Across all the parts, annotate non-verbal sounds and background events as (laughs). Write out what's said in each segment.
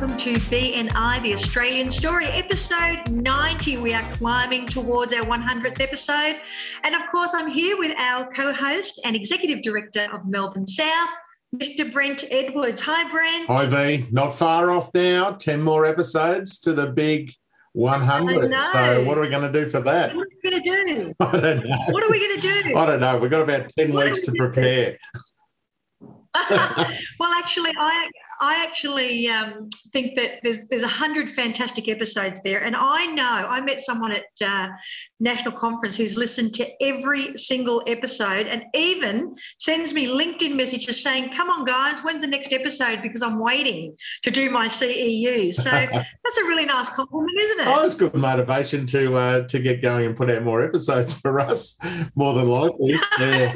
Welcome to BNI, the Australian Story, episode 90. We are climbing towards our 100th episode. And of course, I'm here with our co host and executive director of Melbourne South, Mr. Brent Edwards. Hi, Brent. Hi, V. Not far off now. 10 more episodes to the big 100. So, what are we going to do for that? What are we going to do? (laughs) I don't know. What are we going to do? I don't know. We've got about 10 What weeks to we gonna do? prepare. (laughs) well, actually, I I actually um, think that there's there's a hundred fantastic episodes there, and I know I met someone at uh, national conference who's listened to every single episode, and even sends me LinkedIn messages saying, "Come on, guys, when's the next episode? Because I'm waiting to do my CEU." So (laughs) that's a really nice compliment, isn't it? Oh, it's good motivation to uh, to get going and put out more episodes for us, more than likely. (laughs) Yeah.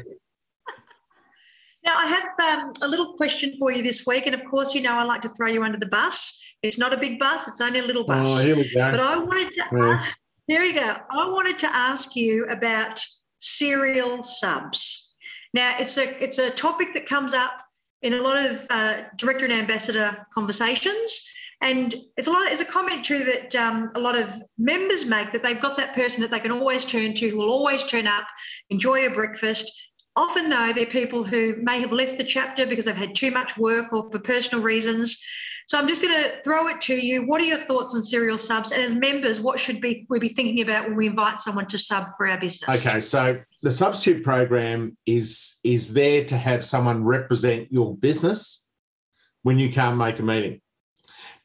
Now, I have um, a little question for you this week. And of course, you know, I like to throw you under the bus. It's not a big bus, it's only a little bus. Oh, here we go. But. I wanted to Yeah. ask, there you go. I wanted to ask you about serial subs. Now, it's a it's a topic that comes up in a lot of uh, director and ambassador conversations. And it's a lot. It's a comment too that um, a lot of members make that they've got that person that they can always turn to, who will always turn up, enjoy a breakfast. Often, though, they're people who may have left the chapter because they've had too much work or for personal reasons. So I'm just going to throw it to you. What are your thoughts on serial subs? And as members, what should be we be thinking about when we invite someone to sub for our business? Okay, so the substitute program is is there to have someone represent your business when you can't make a meeting.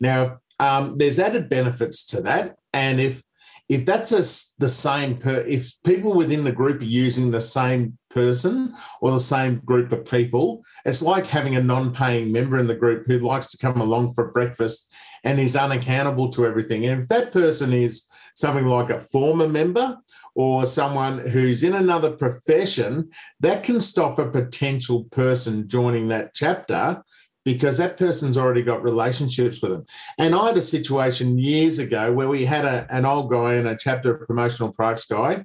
Now, um, there's added benefits to that, and if if that's a the same per, if people within the group are using the same person or the same group of people, it's like having a non-paying member in the group who likes to come along for breakfast and is unaccountable to everything. And if that person is something like a former member or someone who's in another profession, that can stop a potential person joining that chapter because that person's already got relationships with them. And I had a situation years ago where we had a, an old guy in a chapter of promotional products guy,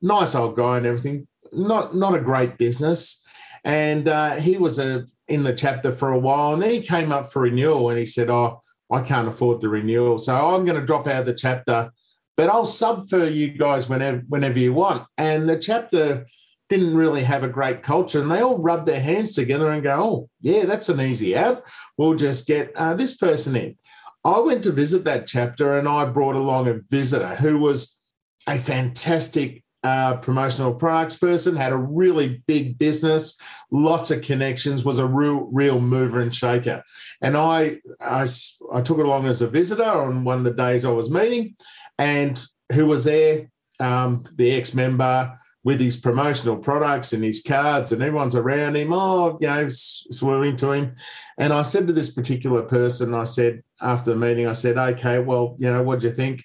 nice old guy and everything, not not a great business. And uh, he was a, in the chapter for a while, and then he came up for renewal, and he said, "Oh, I can't afford the renewal, so I'm going to drop out of the chapter, but I'll sub for you guys whenever whenever you want." And the chapter didn't really have a great culture, and they all rubbed their hands together and go, "Oh, yeah, that's an easy out. We'll just get uh, this person in." I went to visit that chapter, and I brought along a visitor who was a fantastic uh, promotional products person, had a really big business, lots of connections, was a real, real mover and shaker. And I, I took it along as a visitor on one of the days I was meeting, and who was there? Um, the ex-member with his promotional products and his cards, and everyone's around him. Oh, you know, s- swerving to him. And I said to this particular person, I said after the meeting, I said, "Okay, well, you know, what do you think?"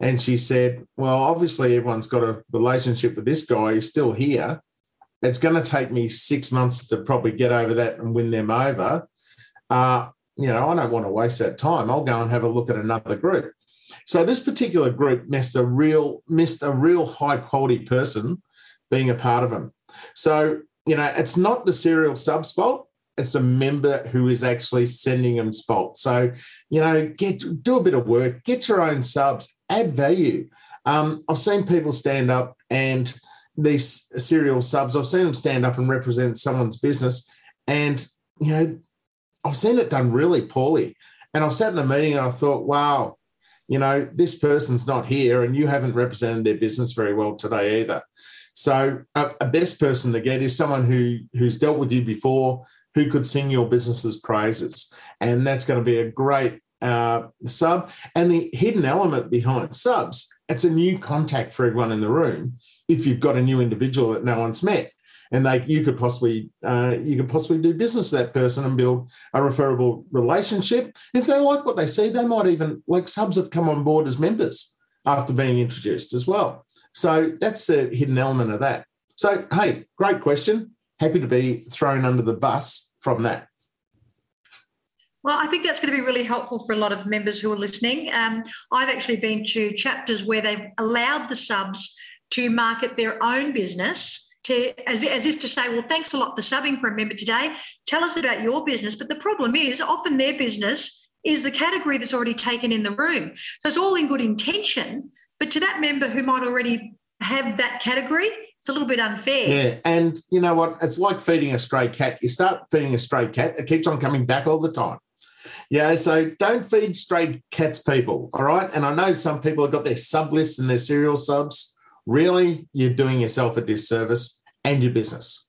And she said, Well, obviously, everyone's got a relationship with this guy. He's still here. It's going to take me six months to probably get over that and win them over. Uh, you know, I don't want to waste that time. I'll go and have a look at another group. So this particular group missed a real missed a real high quality person being a part of them. So you know, it's not the serial subs fault. It's a member who is actually sending them's fault. So you know, get do a bit of work, get your own subs, add value. Um, I've seen people stand up and these serial subs, I've seen them stand up and represent someone's business, and you know, I've seen it done really poorly. And I've sat in a meeting and I thought, wow, you know, this person's not here, and you haven't represented their business very well today either. So a, a best person to get is someone who who's dealt with you before, who could sing your business's praises, and that's going to be a great uh, sub. And the hidden element behind subs, it's a new contact for everyone in the room. If you've got a new individual that no one's met, and they you could possibly uh, you could possibly do business with that person and build a referable relationship. If they like what they see, they might even like subs have come on board as members after being introduced as well. So that's a hidden element of that. So hey, great question. Happy to be thrown under the bus from that. Well, I think that's going to be really helpful for a lot of members who are listening. Um, I've actually been to chapters where they've allowed the subs to market their own business to as, as if to say, well, thanks a lot for subbing for a member today. Tell us about your business. But the problem is often their business is the category that's already taken in the room. So it's all in good intention, but to that member who might already have that category, it's a little bit unfair. Yeah. And you know what? It's like feeding a stray cat. You start feeding a stray cat, it keeps on coming back all the time. Yeah, so don't feed stray cats, people. All right. And I know some people have got their sub lists and their serial subs really you're doing yourself a disservice and your business.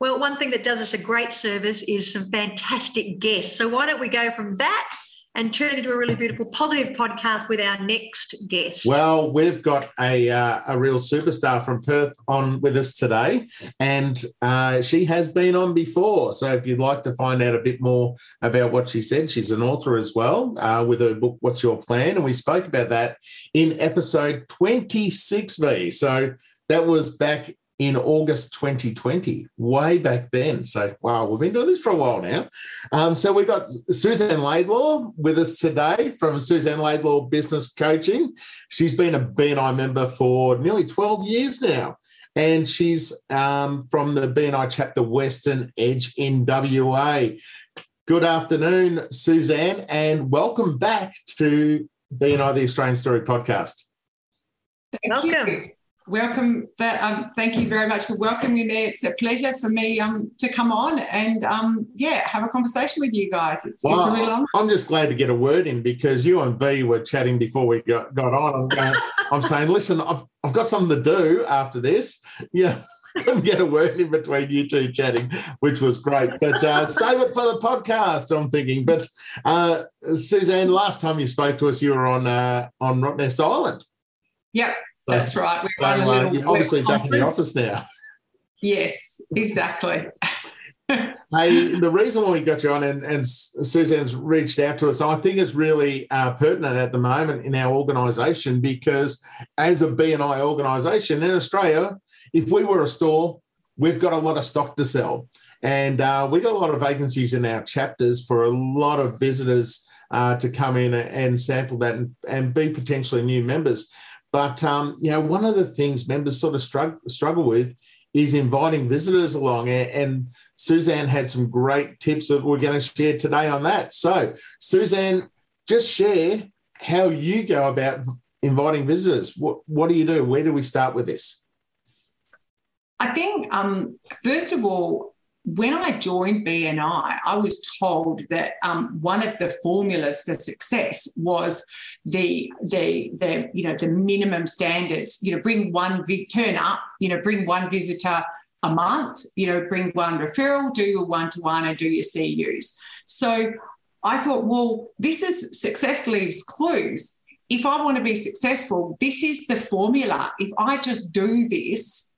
Well, one thing that does us a great service is some fantastic guests. So why don't we go from that and turn into a really beautiful, positive podcast with our next guest. Well, we've got a, uh, a real superstar from Perth on with us today, and uh, she has been on before. So if you'd like to find out a bit more about what she said, she's an author as well uh, with her book, What's Your Plan? And we spoke about that in episode 26B. So that was back in August 2020, way back then. So, wow, we've been doing this for a while now. Um, so, we've got Suzanne Laidlaw with us today from Suzanne Laidlaw Business Coaching. She's been a BNI member for nearly 12 years now. And she's um, from the BNI chapter Western Edge in WA. Good afternoon, Suzanne, and welcome back to BNI the Australian Story podcast. Thank welcome. You welcome. Um, thank you very much for welcoming me. It's a pleasure for me um, to come on and um, yeah, have a conversation with you guys. It's, well, it's a real honor. I'm just glad to get a word in because you and V were chatting before we got, got on. I'm, going, (laughs) I'm saying, listen, I've, I've got something to do after this. (laughs) Yeah. Couldn't get a word in between you two chatting, which was great. But uh, (laughs) save it for the podcast, I'm thinking. But uh, Suzanne, last time you spoke to us, you were on uh, on Rottnest Island. Yep. That's right. We're so, uh, you're obviously back in the office now. Yes, exactly. (laughs) hey, the reason why we got you on and, and Suzanne's reached out to us, I think is really uh, pertinent at the moment in our organisation because as a BNI organisation in Australia, if we were a store, we've got a lot of stock to sell. And uh, we got a lot of vacancies in our chapters for a lot of visitors uh, to come in and sample that and, and be potentially new members. But um, you know, one of the things members sort of struggle, struggle with is inviting visitors along. And Suzanne had some great tips that we're going to share today on that. So, Suzanne, just share how you go about inviting visitors. What, what do you do? Where do we start with this? I think, um, first of all, when I joined BNI, I was told that um, one of the formulas for success was the the the you know the minimum standards. You know, bring one turn up. You know, bring one visitor a month. You know, bring one referral, do your one to one, and do your CEUs. So I thought, well, this is success leaves clues. If I want to be successful, this is the formula. If I just do this,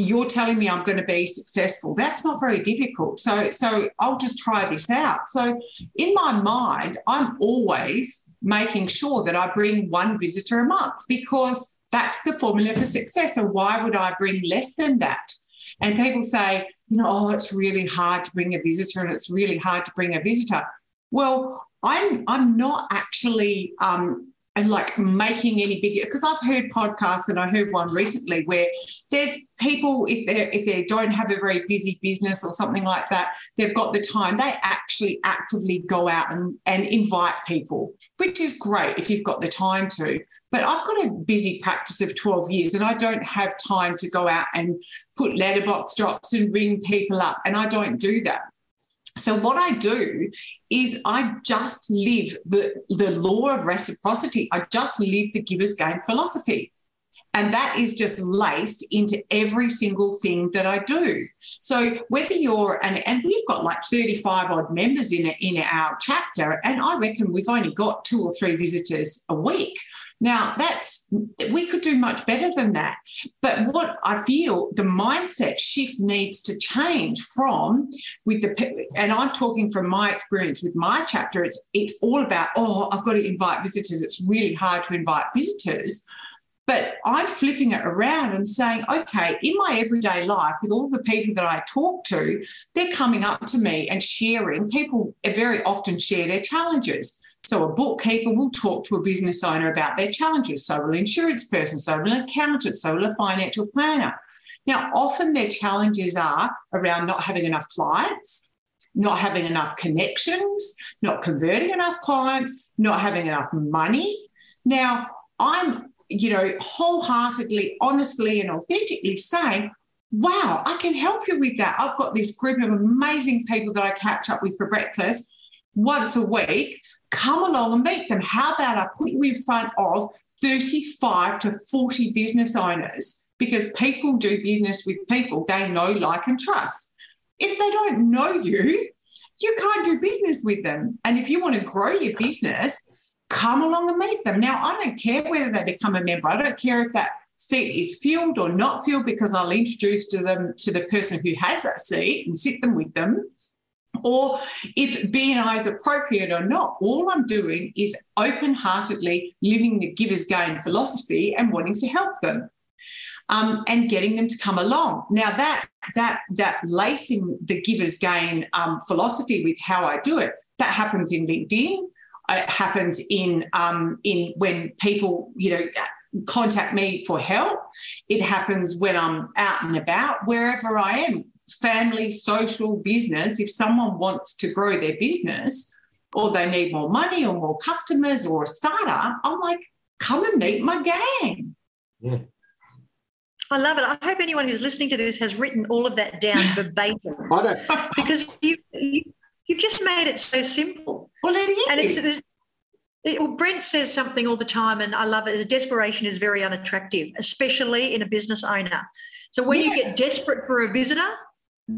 you're telling me I'm going to be successful. That's not very difficult. So, so I'll just try this out. So, in my mind, I'm always making sure that I bring one visitor a month because that's the formula for success. So, why would I bring less than that? And people say, you know, oh, it's really hard to bring a visitor and it's really hard to bring a visitor. Well, I'm I'm not actually um, and like making any bigger because I've heard podcasts and I heard one recently where there's people if they if they don't have a very busy business or something like that, they've got the time, they actually actively go out and, and invite people, which is great if you've got the time to. But I've got a busy practice of 12 years and I don't have time to go out and put letterbox drops and ring people up. And I don't do that. So what I do is I just live the, the law of reciprocity. I just live the giver's gain philosophy. And that is just laced into every single thing that I do. So whether you're and and we've got like 35 odd members in in our chapter, and I reckon we've only got two or three visitors a week. Now, that's, we could do much better than that. But what I feel the mindset shift needs to change from with the, and I'm talking from my experience with my chapter, it's, it's all about, oh, I've got to invite visitors. It's really hard to invite visitors. But I'm flipping it around and saying, okay, in my everyday life, with all the people that I talk to, they're coming up to me and sharing. People very often share their challenges. So a bookkeeper will talk to a business owner about their challenges. So will an insurance person, so will an accountant, so will a financial planner. Now, often their challenges are around not having enough clients, not having enough connections, not converting enough clients, not having enough money. Now, I'm, you know, wholeheartedly, honestly, and authentically saying, wow, I can help you with that. I've got this group of amazing people that I catch up with for breakfast once a week come along and meet them. How about I put you in front of 35 to 40 business owners because people do business with people they know, like, and trust. If they don't know you, you can't do business with them. And if you want to grow your business, come along and meet them. Now, I don't care whether they become a member, I don't care if that seat is filled or not filled because I'll introduce to them to the person who has that seat and sit them with them or if BNI is appropriate or not. All I'm doing is open heartedly living the giver's gain philosophy and wanting to help them. Um, and getting them to come along. Now that that that lacing the giver's gain um, philosophy with how I do it, that happens in LinkedIn. It happens in um, in when people you know contact me for help. It happens when I'm out and about, wherever I am family, social, business, if someone wants to grow their business or they need more money or more customers or a startup, I'm like, come and meet my gang. Yeah. I love it. I hope anyone who's listening to this has written all of that down (laughs) verbatim. I don't. because you, you you just made it so simple. Well, it is. And it's it, well, Brent says something all the time, and I love it. Desperation is very unattractive, especially in a business owner. So when yeah. you get desperate for a visitor,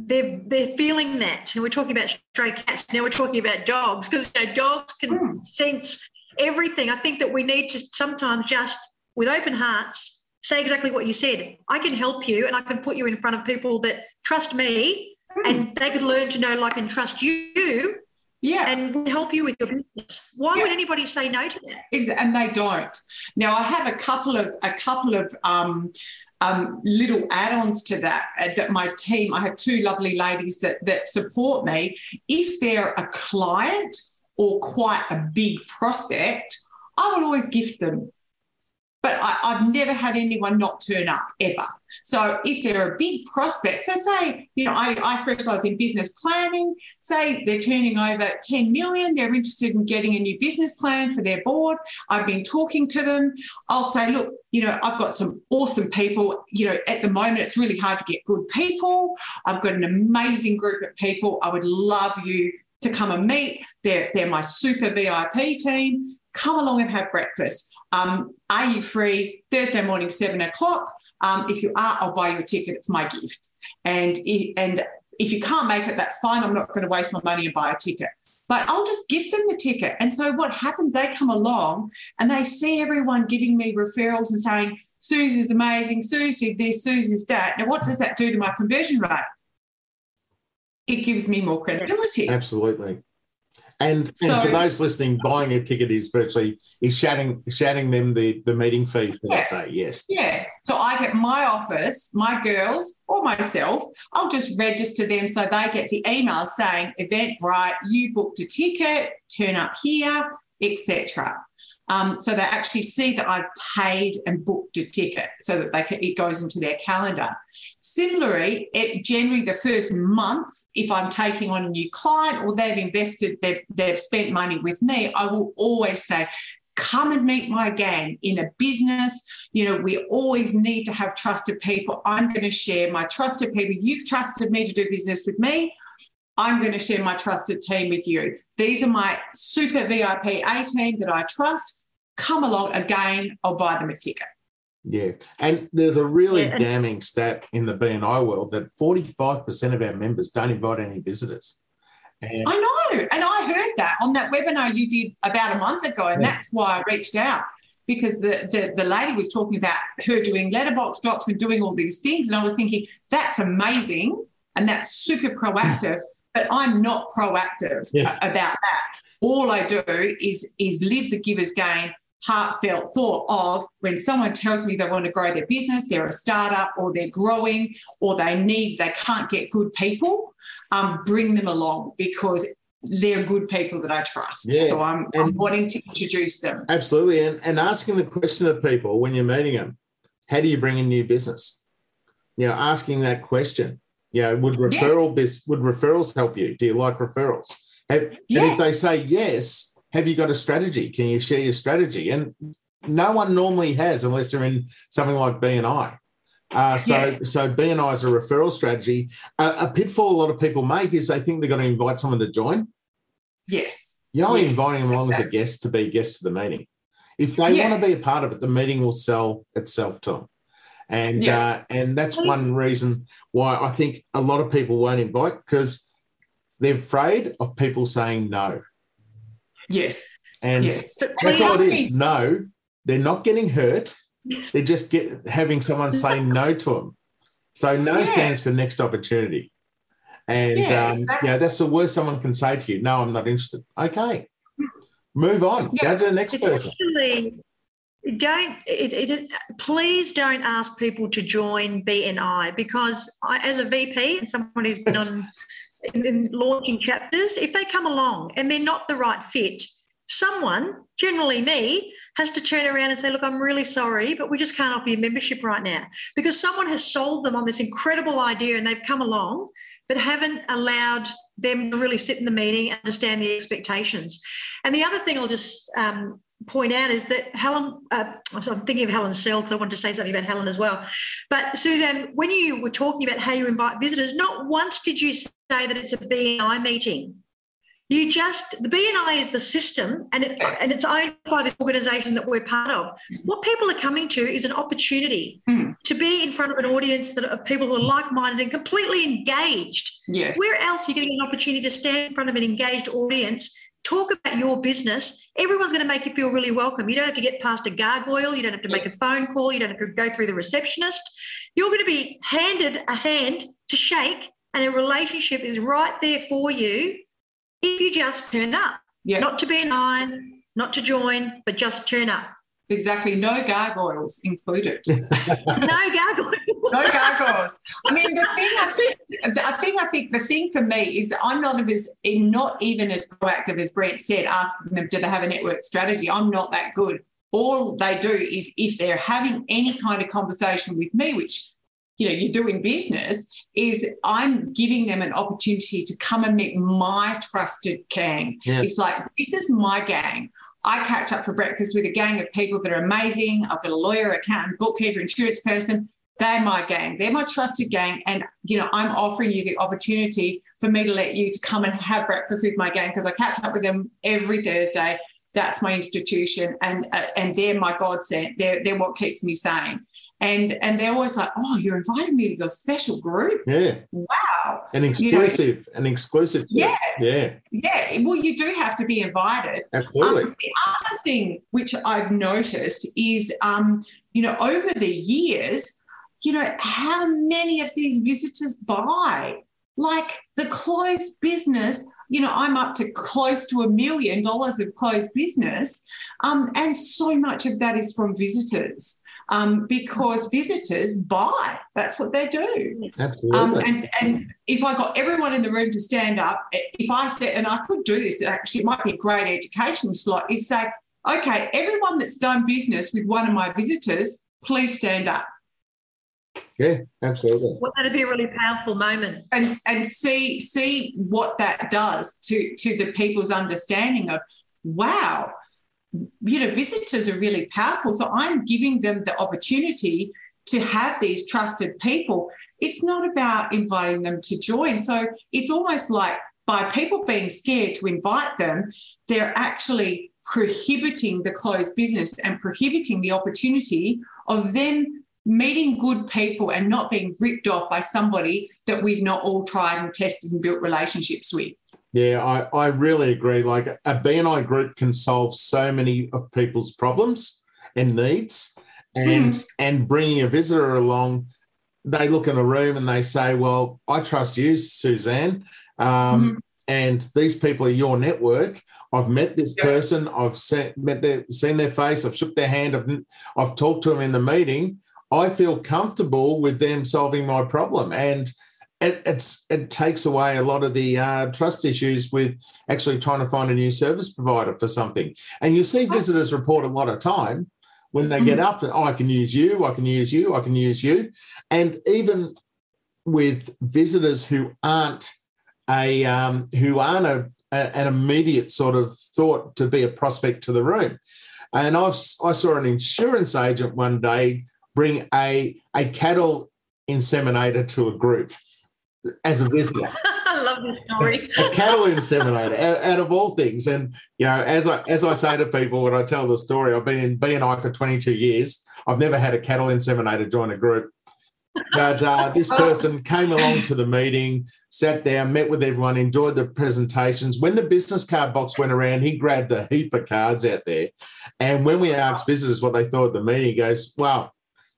they're they're feeling that. And we're talking about stray cats. Now we're talking about dogs because you know, dogs can mm. sense everything. I think that we need to sometimes just with open hearts say exactly what you said. I can help you and I can put you in front of people that trust me mm. and they could learn to know, like, and trust you. Yeah. And help you with your business. Why yeah. would anybody say no to that? And they don't. Now I have a couple of a couple of um, um, little add-ons to that uh, that my team i have two lovely ladies that that support me if they're a client or quite a big prospect i will always gift them but I, have never had anyone not turn up ever. So if they're a big prospect, so say, you know, I, I specialize in business planning, say they're turning over 10 million, they're interested in getting a new business plan for their board. I've been talking to them. I'll say, look, you know, I've got some awesome people. You know, at the moment, it's really hard to get good people. I've got an amazing group of people. I would love you to come and meet. They're, they're my super VIP team come along and have breakfast. Um, are you free Thursday morning, seven o'clock? Um, if you are, I'll buy you a ticket. It's my gift. And if, and if you can't make it, that's fine. I'm not going to waste my money and buy a ticket. But I'll just give them the ticket. And so what happens, they come along and they see everyone giving me referrals and saying, Susie's amazing, Suze did this, Susie's that. Now, what does that do to my conversion rate? It gives me more credibility. Absolutely. And, so, and for those listening, buying a ticket is virtually is shouting shouting them the, the meeting fee for yeah, that day. Yes. Yeah. So I get my office, my girls, or myself. I'll just register them so they get the email saying Eventbrite, you booked a ticket, turn up here, etc. Um, so they actually see that I've paid and booked a ticket so that they can, it goes into their calendar. Similarly, it, generally the first month, if I'm taking on a new client or they've invested, they've, they've spent money with me, I will always say, come and meet my gang in a business. You know, we always need to have trusted people. I'm going to share my trusted people. You've trusted me to do business with me. I'm going to share my trusted team with you. These are my super VIP A team that I trust. Come along again, I'll buy them a ticket. Yeah. And there's a really yeah. damning stat in the BNI world that 45% of our members don't invite any visitors. And I know. And I heard that on that webinar you did about a month ago. And yeah. that's why I reached out. because the, the, the lady was talking about her doing letterbox drops and doing all these things. And I was thinking, that's amazing and that's super proactive, (laughs) but I'm not proactive Yeah. about that. All I do is is live the giver's gain heartfelt thought of when someone tells me they want to grow their business, they're a startup or they're growing or they need, they can't get good people, um, bring them along because they're good people that I trust. Yeah, So I'm, I'm and- wanting to introduce them. Absolutely. And, and asking the question of people when you're meeting them, how do you bring in new business? You know, asking that question. You know, would Yes. referral bis- would referrals help you? Do you like referrals? Have, And if they say yes, have you got a strategy? Can you share your strategy? And no one normally has unless they're in something like BNI. Uh, so, Yes. so BNI is a referral strategy. A, a pitfall a lot of people make is they think they're going to invite someone to join. Yes. You're only Yes. inviting them along as a guest to be guests to the meeting. If they Yeah. want to be a part of it, the meeting will sell itself to them. And Yeah. uh, and that's one reason why I think a lot of people won't invite because they're afraid of people saying no. Yes. And Yes. That's all it is. No, they're not getting hurt. They're just get having someone say (laughs) no to them. So no Yeah. stands for next opportunity. And Yeah, um, that's the worst someone can say to you. No, I'm not interested. Okay. Move on. Yeah. Go to the next person. actually don't it, it, please don't ask people to join BNI because I, as a VP and someone who's been on in, in launching chapters, if they come along and they're not the right fit, someone, generally me, has to turn around and say, "Look, I'm really sorry, but we just can't offer you membership right now," because someone has sold them on this incredible idea and they've come along, but haven't allowed them to really sit in the meeting, understand the expectations. And the other thing I'll just um, point out is that Helen, uh, I'm thinking of Helen Searle because I wanted to say something about Helen as well. But Suzanne, when you were talking about how you invite visitors, not once did you say that it's a BNI meeting. You just the BNI is the system, and it and it's owned by the organisation that we're part of. What people are coming to is an opportunity Hmm. to be in front of an audience that are people who are like-minded and completely engaged. Yes. Where else are you getting an opportunity to stand in front of an engaged audience, talk about your business? Everyone's going to make you feel really welcome. You don't have to get past a gargoyle. You don't have to make a phone call. You don't have to go through the receptionist. You're going to be handed a hand to shake, and a relationship is right there for you if you just turn up. Yeah. Not to be an eye, not to join, but just turn up. Exactly. No gargoyles included. (laughs) No gargoyle. No gargoyles. I mean, the thing I think, I think, I think the thing for me is that I'm not as, not even as proactive as Brent said, asking them, do they have a network strategy? I'm not that good. All they do is if they're having any kind of conversation with me, which you know you do in business, is I'm giving them an opportunity to come and meet my trusted gang. Yeah. It's like this is my gang. I catch up for breakfast with a gang of people that are amazing. I've got a lawyer, accountant, bookkeeper, insurance person. They're my gang. They're my trusted gang. And, you know, I'm offering you the opportunity for me to let you to come and have breakfast with my gang because I catch up with them every Thursday. That's my institution. And uh, and they're my godsend. They're, they're what keeps me sane. And and they're always like, oh, you're inviting me to your special group. Yeah. Wow. An exclusive, an exclusive. Yeah. Yeah. Yeah. Well, you do have to be invited. Absolutely. Um, the other thing which I've noticed is, um, you know, over the years, you know, how many of these visitors buy? Like the closed business, you know, I'm up to close to a million dollars of closed business. Um, and so much of that is from visitors um, because visitors buy. That's what they do. Absolutely. Um, and, and if I got everyone in the room to stand up, if I said, and I could do this, actually, it might be a great education slot, is say, okay, everyone that's done business with one of my visitors, please stand up yeah. Absolutely. Well, that'd be a really powerful moment. and, and see, see what that does to, to the people's understanding of, wow, you know, visitors are really powerful. So I'm giving them the opportunity to have these trusted people. It's not about inviting them to join. So it's almost like by people being scared to invite them, they're actually prohibiting the closed business and prohibiting the opportunity of them meeting good people and not being ripped off by somebody that we've not all tried and tested and built relationships with. Yeah, I, I really agree. Like a BNI group can solve so many of people's problems and needs, and mm. and bringing a visitor along. They look in the room and they say, "Well, I trust you, Suzanne." Um, mm and these people are your network. I've met this yep. person. I've seen, met their, seen their face. I've shook their hand. I've, I've talked to them in the meeting. I feel comfortable with them solving my problem, and it, it's it takes away a lot of the uh, trust issues with actually trying to find a new service provider for something. And you see visitors report a lot of time when they mm-hmm. get up. Oh, I can use you. I can use you. I can use you. And even with visitors who aren't a um, who aren't a, a, an immediate sort of thought to be a prospect to the room. And I've I saw an insurance agent one day bring a a cattle inseminator to a group as a visitor. (laughs) I love this story. (laughs) a, cattle inseminator, out, out, of all things. And you know, as I as I say to people when I tell the story, I've been in BNI for 22 years. I've never had a cattle inseminator join a group. But uh, (laughs) this person came along to the meeting, sat down, met with everyone, enjoyed the presentations. When the business card box went around, he grabbed a heap of cards out there. And when we asked visitors what they thought of the meeting, he goes, Well,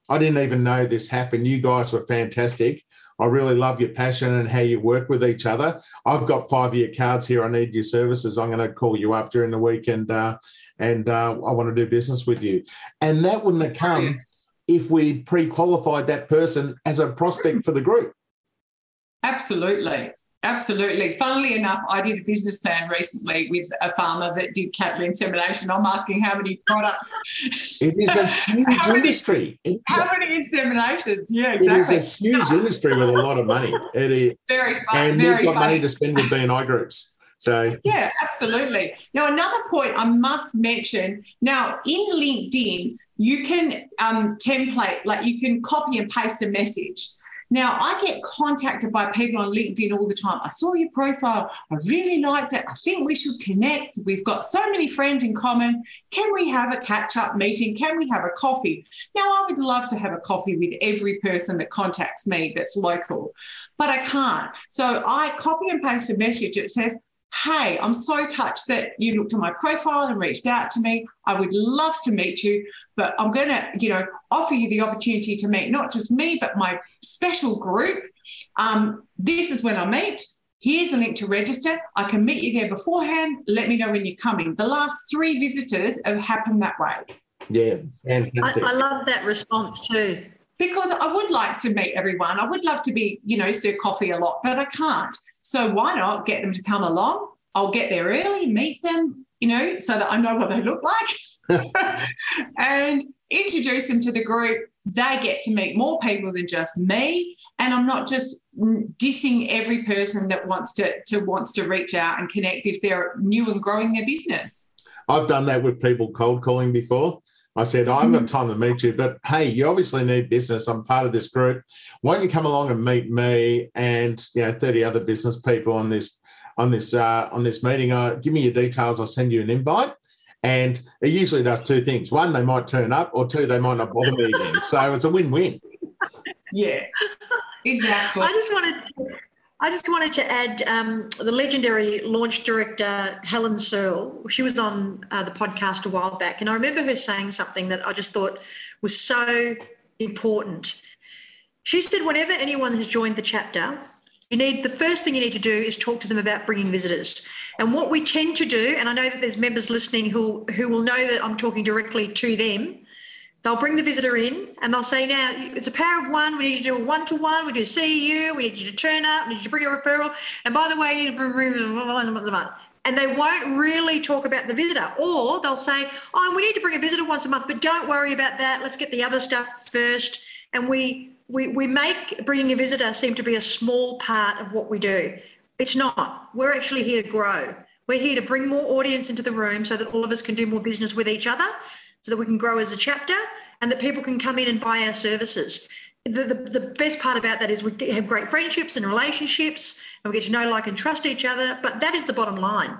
I didn't even know this happened. You guys were fantastic. I really love your passion and how you work with each other. I've got five year cards here. I need your services. I'm going to call you up during the week and uh, and uh, I want to do business with you. And that wouldn't have come if we pre-qualified that person as a prospect for the group. Absolutely. Absolutely. Funnily enough, I did a business plan recently with a farmer that did cattle insemination. I'm asking how many products. It is a (laughs) huge how industry. Many, how many inseminations? Yeah, exactly. It is a huge industry with a lot of money. It is very fun. And very we've got money to spend with BNI groups. So yeah, absolutely. Now another point I must mention. Now in LinkedIn, you can um, template, like you can copy and paste a message. Now, I get contacted by people on LinkedIn all the time. I saw your profile. I really liked it. I think we should connect. We've got so many friends in common. Can we have a catch up meeting? Can we have a coffee? Now, I would love to have a coffee with every person that contacts me that's local, but I can't. So I copy and paste a message. It says, Hey, I'm so touched that you looked at my profile and reached out to me. I would love to meet you, but I'm going to, you know, offer you the opportunity to meet not just me, but my special group. Um, this is when I meet. Here's a link to register. I can meet you there beforehand. Let me know when you're coming. The last three visitors have happened that way. Yeah, fantastic. I, I love that response too because I would like to meet everyone. I would love to be, you know, serve coffee a lot, but I can't. So why not get them to come along? I'll get there early, meet them, you know, so that I know what they look like (laughs) and introduce them to the group. They get to meet more people than just me. And I'm not just dissing every person that wants to, to wants to reach out and connect if they're new and growing their business. I've done that with people cold calling before. I said, I haven't got time to meet you, but hey, you obviously need business. I'm part of this group. Why don't you come along and meet me and you know 30 other business people on this on this uh, on this meeting? Uh, give me your details. I'll send you an invite. And it usually does two things: one, they might turn up, or two, they might not bother me again. So it's a win-win. Yeah, exactly. I just wanted I just wanted to add um, the legendary launch director, Helen Searle. She was on uh, the podcast a while back, and I remember her saying something that I just thought was so important. She said, whenever anyone has joined the chapter, you need the first thing you need to do is talk to them about bringing visitors. And what we tend to do, and I know that there's members listening who who will know that I'm talking directly to them, They'll bring the visitor in and they'll say, now it's a power of one. We need you to do a one to one. We do CEU. We need you to turn up. We need you to bring a referral. And by the way, you need to bring, and they won't really talk about the visitor. Or they'll say, oh, we need to bring a visitor once a month, but don't worry about that. Let's get the other stuff first. And we we, we make bringing a visitor seem to be a small part of what we do. It's not. We're actually here to grow. We're here to bring more audience into the room so that all of us can do more business with each other so that we can grow as a chapter and that people can come in and buy our services. The, the, the, best part about that is we have great friendships and relationships and we get to know, like, and trust each other. But that is the bottom line.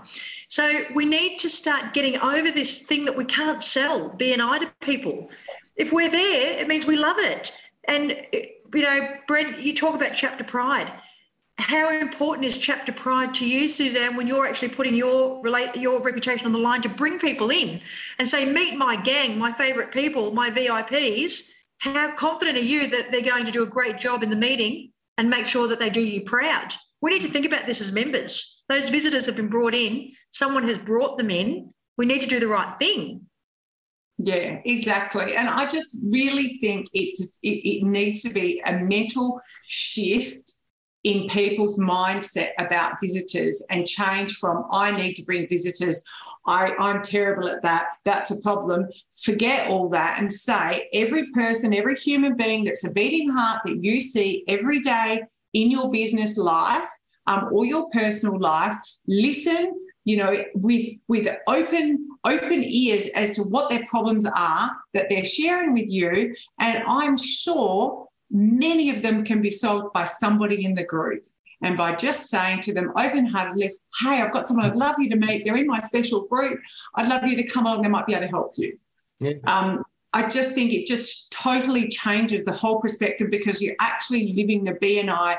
So we need to start getting over this thing that we can't sell BNI to people. If we're there, it means we love it. And, you know, Brent, you talk about chapter pride. How important is chapter pride to you, Suzanne, when you're actually putting your relate your reputation on the line to bring people in and say, meet my gang, my favourite people, my VIPs. How confident are you that they're going to do a great job in the meeting and make sure that they do you proud? We need to think about this as members. Those visitors have been brought in, someone has brought them in. We need to do the right thing. Yeah, exactly. And I just really think it's it, it needs to be a mental shift in people's mindset about visitors and change from I need to bring visitors. I, I'm terrible at that. That's a problem. Forget all that and say every person, every human being that's a beating heart that you see every day in your business life um, or your personal life, listen, you know, with with open open ears as to what their problems are that they're sharing with you. And I'm sure many of them can be solved by somebody in the group. And by just saying to them open heartedly, hey, I've got someone I'd love you to meet. They're in my special group. I'd love you to come along. They might be able to help you. Yeah. Um, I just think it just totally changes the whole perspective because you're actually living the BNI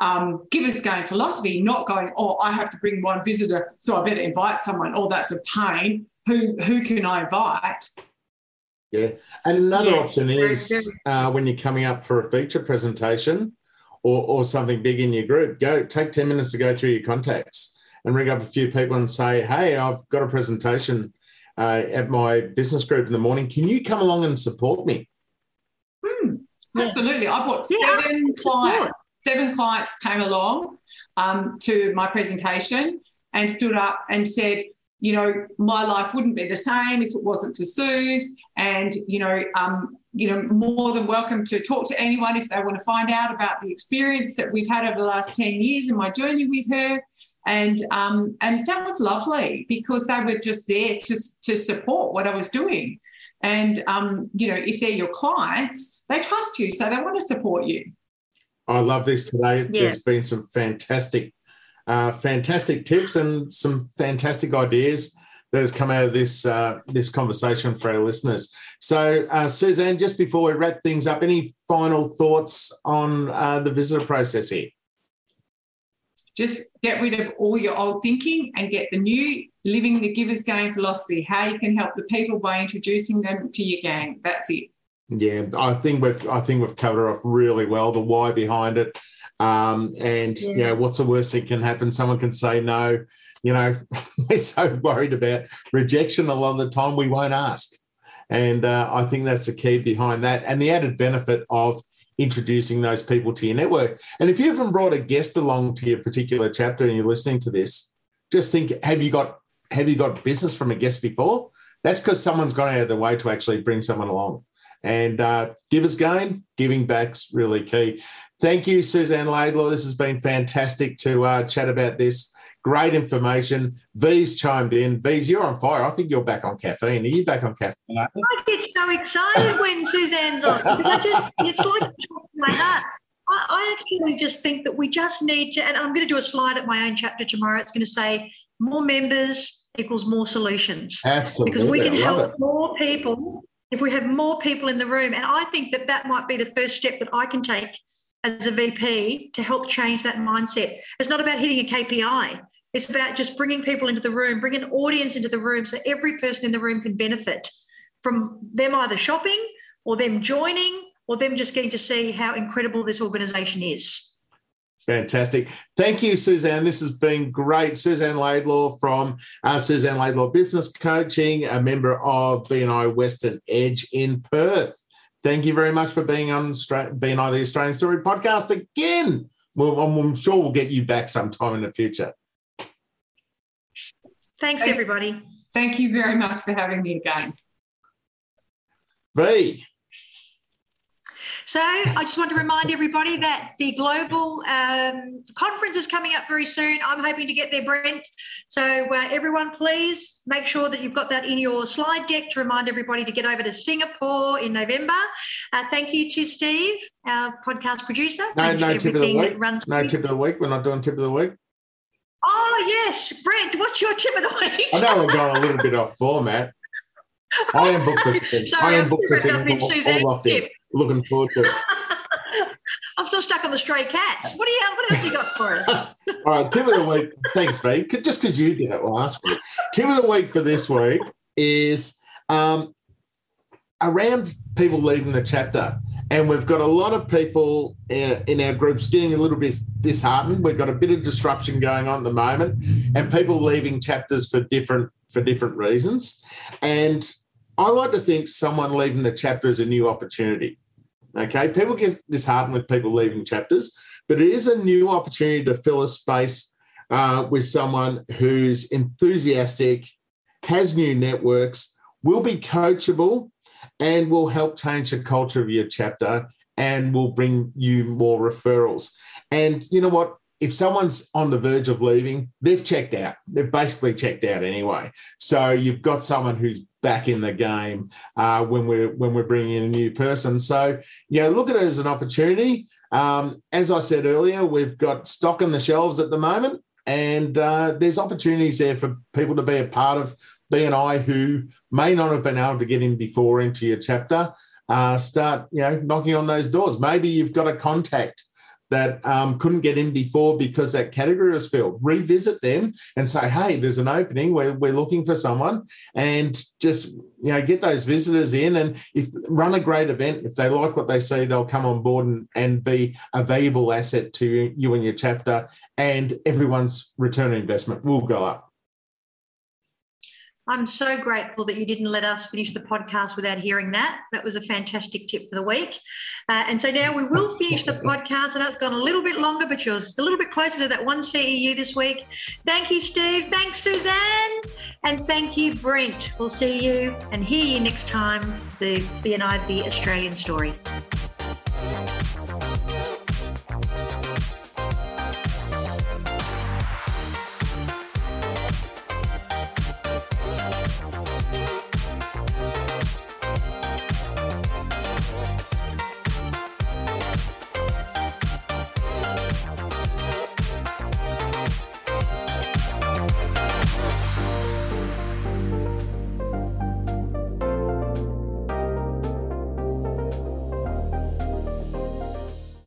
um, givers gain philosophy, not going, oh, I have to bring one visitor, so I better invite someone. Oh, that's a pain. Who who can I invite? Yeah, and another yeah. option is uh, when you're coming up for a feature presentation or, or something big in your group, go take ten minutes to go through your contacts and ring up a few people and say, "Hey, I've got a presentation uh, at my business group in the morning. Can you come along and support me?" Hmm, absolutely. I bought seven yeah, clients. Seven clients came along um, to my presentation and stood up and said, you know, my life wouldn't be the same if it wasn't for Suze. And, you know, um, you know, more than welcome to talk to anyone if they want to find out about the experience that we've had over the last 10 years and my journey with her. And um, and that was lovely because they were just there to, to support what I was doing. And um, you know, if they're your clients, they trust you, so they want to support you. I love this today. Yeah. There's been some fantastic uh, fantastic tips and some fantastic ideas that has come out of this uh, this conversation for our listeners. So, uh, Suzanne, just before we wrap things up, any final thoughts on uh, the visitor process here? Just get rid of all your old thinking and get the new living the giver's gain philosophy. How you can help the people by introducing them to your gang. That's it. Yeah, I think we've I think we've covered off really well the why behind it um, and yeah. you know, what's the worst that can happen? Someone can say no. You know, (laughs) we're so worried about rejection a lot of the time we won't ask. And uh, I think that's the key behind that. And the added benefit of introducing those people to your network. And if you haven't brought a guest along to your particular chapter and you're listening to this, just think, have you got have you got business from a guest before? That's because someone's gone out of their way to actually bring someone along. And uh, givers gain, giving back's really key. Thank you, Suzanne Laidlaw. This has been fantastic to uh, chat about this. Great information. V's chimed in. V's, you're on fire. I think you're back on caffeine. Are you back on caffeine? I get so excited when Suzanne's on. I just, it's like my heart. I, I actually just think that we just need to, and I'm going to do a slide at my own chapter tomorrow. It's going to say more members equals more solutions. Absolutely. Because we can help it. more people if we have more people in the room. And I think that that might be the first step that I can take as a VP to help change that mindset. It's not about hitting a KPI. It's about just bringing people into the room, bringing an audience into the room so every person in the room can benefit from them either shopping or them joining or them just getting to see how incredible this organization is. Fantastic. Thank you, Suzanne. This has been great. Suzanne Laidlaw from uh, Suzanne Laidlaw Business Coaching, a member of BNI Western Edge in Perth. Thank you very much for being on BNI the Australian Story podcast again. Well, I'm sure we'll get you back sometime in the future. Thanks, everybody. Thank you very much for having me again. V. So I just want to remind everybody that the global um, conference is coming up very soon. I'm hoping to get there, Brent. So uh, everyone, please make sure that you've got that in your slide deck to remind everybody to get over to Singapore in November. Uh, thank you to Steve, our podcast producer. No, no tip of the week. No tip of the week. We're not doing tip of the week. Oh yes, Brent. What's your tip of the week? I know we're going a little bit off format. I am booked for (laughs) Sorry, I am booked for Singapore. All locked in looking forward to it. (laughs) I'm still stuck on the stray cats. What do you? What else you got for us? (laughs) All right, tip of the week. Thanks, V. Just because you did it last week. Tip of the week for this week is um, around people leaving the chapter. And we've got a lot of people uh, in our groups getting a little bit disheartened. We've got a bit of disruption going on at the moment, and people leaving chapters for different for different reasons. And I like to think someone leaving the chapter is a new opportunity. Okay, people get disheartened with people leaving chapters, but it is a new opportunity to fill a space uh, with someone who's enthusiastic, has new networks, will be coachable, and will help change the culture of your chapter and will bring you more referrals. And you know what? If someone's on the verge of leaving, they've checked out. They've basically checked out anyway. So you've got someone who's back in the game uh, when we're when we're bringing in a new person. So yeah, look at it as an opportunity. Um, as I said earlier, we've got stock on the shelves at the moment, and uh, there's opportunities there for people to be a part of BNI who may not have been able to get in before into your chapter, uh, start you know knocking on those doors. Maybe you've got a contact that um, couldn't get in before because that category was filled. Revisit them and say, hey, there's an opening. We're, we're looking for someone, and just you know get those visitors in and if run a great event. If they like what they see, they'll come on board and, and be a valuable asset to you and your chapter, and everyone's return investment will go up. I'm so grateful that you didn't let us finish the podcast without hearing that. That was a fantastic tip for the week. Uh, and so now we will finish the podcast. Know it's gone a little bit longer, but you're a little bit closer to that one CEU this week. Thank you, Steve. Thanks, Suzanne. And thank you, Brent. We'll see you and hear you next time. The BNI, the Australian story.